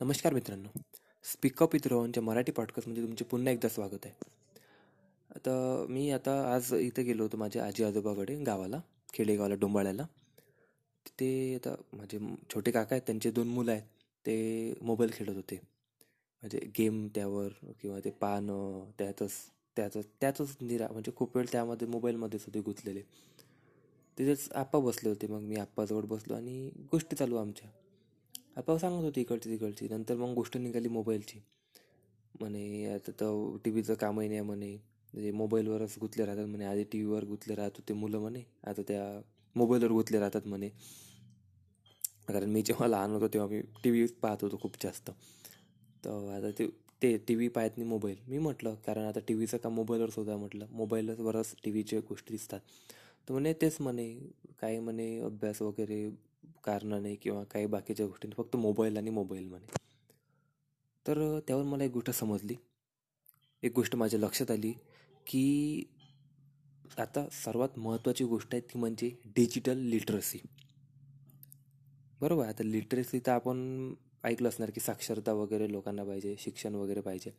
नमस्कार मित्रांनो. Speak up with रोहनच्या मराठी पॉडकास्टमध्ये तुमचे पुन्हा एकदा स्वागत आहे. आता मी आता आज इथं गेलो होतो माझ्या आजी आजोबाकडे गावाला खेडेगावाला डोंबाळ्याला. तिथे आता माझे छोटे काका आहेत त्यांचे दोन मुलं आहेत ते मोबाईल खेळत होते. म्हणजे गेम त्यावर किंवा ते पान त्यातच त्यातच त्यातच निरा म्हणजे खूप वेळ त्यामध्ये मोबाईलमध्येच होते गुंतलेले. तिथेच आप्पा बसले होते मग मी आप्पाजवळ बसलो आणि गोष्टी चालू आमच्या. आप्पा सांगत होती इकडची तिकडची. नंतर मग गोष्ट निघाली मोबाईलची. म्हणे आता तर टी व्हीचं कामही नाही म्हणे. म्हणजे मोबाईलवरच गुंतले राहतात म्हणे. आधी टी व्हीवर गुंतले राहत होते मुलं म्हणे. आता त्या मोबाईलवर गुंतले राहतात म्हणे. कारण मी जेव्हा लहान होतो तेव्हा मी टी व्ही पाहत होतो खूप जास्त. तर आता ते ते टी व्ही पाहत नाही मोबाईल. मी म्हटलं कारण आता टी व्हीचं काम मोबाईलवरच होता म्हटलं. मोबाईलवरच टी व्हीच्या गोष्टी दिसतात. तर म्हणे तेच म्हणे. काही म्हणे अभ्यास वगैरे कारणाने किंवा काही बाकीच्या गोष्टींनी फक्त मोबाईल आणि मोबाईल म्हणे. तर त्यावर मला एक गोष्ट समजली. एक गोष्ट माझ्या लक्षात आली की आता सर्वात महत्त्वाची गोष्ट आहे ती म्हणजे डिजिटल लिटरसी बरोबर? आता लिटरसी तर आपण ऐकलं असणार की साक्षरता वगैरे लोकांना पाहिजे शिक्षण वगैरे पाहिजे.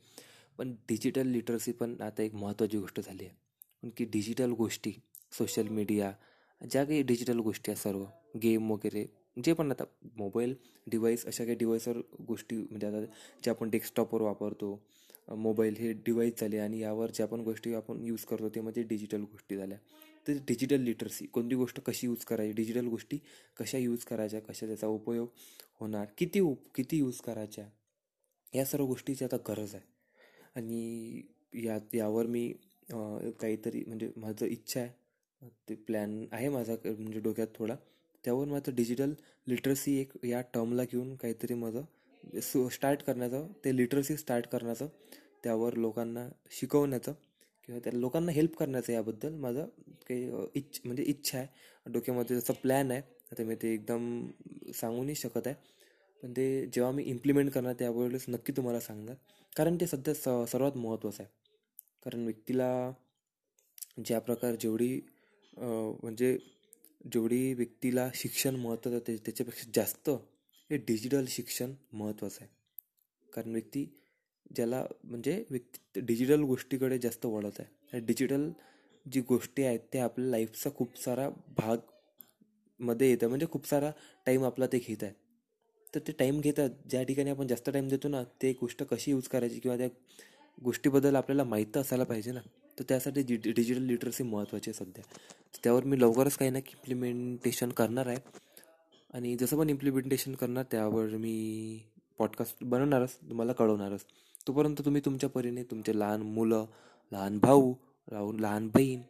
पण डिजिटल लिटरसी पण आता एक महत्त्वाची गोष्ट झाली आहे. पण की डिजिटल गोष्टी सोशल मीडिया ज्या काही डिजिटल गोष्टी आहेत सर्व गेम वगैरे जे पण आता मोबाईल डिवाईस अशा काही डिवाइसवर गोष्टी म्हणजे आता जे आपण डेस्कटॉपवर वापरतो मोबाईल हे डिवाईस झाले आणि यावर ज्या पण गोष्टी आपण यूज करतो ते म्हणजे डिजिटल गोष्टी झाल्या. तर डिजिटल लिटरसी कोणती गोष्ट कशी यूज करायची डिजिटल गोष्टी कशा यूज करायच्या कशा त्याचा उपयोग होणार किती उप किती यूज करायच्या या सर्व गोष्टीची आता गरज आहे. आणि या यावर मी काहीतरी म्हणजे माझं इच्छा आहे. ते प्लॅन आहे माझा म्हणजे डोक्यात थोडा. त्यावर माझं डिजिटल लिटरसी एक या टर्मला घेऊन काहीतरी माझं सु स्टार्ट करण्याचं ते लिटरसी स्टार्ट करण्याचं त्यावर लोकांना शिकवण्याचं किंवा त्या लोकांना हेल्प करण्याचं याबद्दल माझं काही इच्छ म्हणजे इच्छा आहे. डोक्यामध्ये जसं प्लॅन आहे आता मी ते एकदम सांगू नाही शकत आहे. पण ते जेव्हा मी इम्प्लिमेंट करणार त्यावेळेस नक्की तुम्हाला सांगणार. कारण ते सध्या स सर्वात महत्त्वाचं आहे. कारण व्यक्तीला ज्या प्रकार जेवढी म्हणजे जेवढी व्यक्तीला शिक्षण महत्त्वाचं ते त्याच्यापेक्षा जास्त हे डिजिटल शिक्षण महत्त्वाचं आहे. कारण व्यक्ती ज्याला म्हणजे व्यक्ती डिजिटल गोष्टीकडे जास्त वळत आहे. डिजिटल जी गोष्टी आहेत ते आपल्या लाईफचा खूप सारा भागमध्ये येतं म्हणजे खूप सारा टाईम आपला ते घेत आहेत तर ते टाईम घेतात ज्या ठिकाणी आपण जास्त टाईम देतो ना ते गोष्ट कशी यूज करायची किंवा त्या गोष्टीबद्दल आपल्याला माहीत असायला पाहिजे ना. तर त्यासाठी डि डिजिटल लिटरसी महत्त्वाची आहे सध्या. त्यावर मी लवकरच काही ना इम्प्लिमेंटेशन करणार आहे. आणि जसं पण इम्प्लिमेंटेशन करणार त्यावर मी पॉडकास्ट बनवणारच तुम्हाला कळवणारच. तोपर्यंत तुम्ही तुमच्या परीने तुमचे लहान मुलं लहान भाऊ राहून लहान बहीण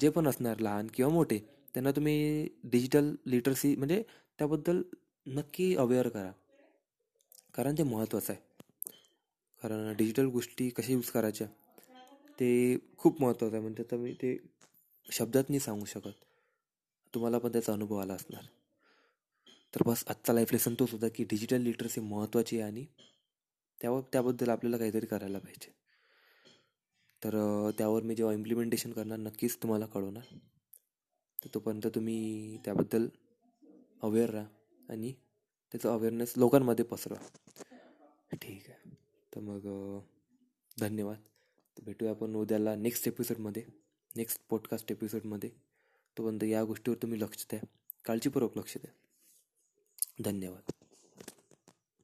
जे पण असणार लहान किंवा मोठे त्यांना तुम्ही डिजिटल लिटरसी म्हणजे त्याबद्दल नक्की अवेअर करा. कारण ते महत्त्वाचं आहे. कारण डिजिटल गोष्टी कशा यूज करायच्या? ते खूप महत्त्वाचं आहे. म्हणजे आता मी ते शब्दात नाही सांगू शकत. तुम्हाला पण त्याचा अनुभव आला असणार. तर बस आजचा लाईफ लेसन तोच होता की डिजिटल लिटरसी महत्त्वाची आहे आणि त्यावर त्याबद्दल आपल्याला काहीतरी करायला पाहिजे. तर त्यावर मी जेव्हा इम्प्लिमेंटेशन करणार नक्कीच तुम्हाला कळवणार. तर तोपर्यंत तुम्ही त्याबद्दल अवेअर राहा आणि त्याचं अवेअरनेस लोकांमध्ये पसरवा. ठीक आहे. तर मग धन्यवाद. तर भेटूया आपण उद्याला नेक्स्ट एपिसोडमध्ये नेक्स्ट पॉडकास्ट एपिसोडमध्ये तोपर्यंत या गोष्टीवर तुम्ही लक्ष द्या. काळजीपूर्वक लक्ष द्या. धन्यवाद.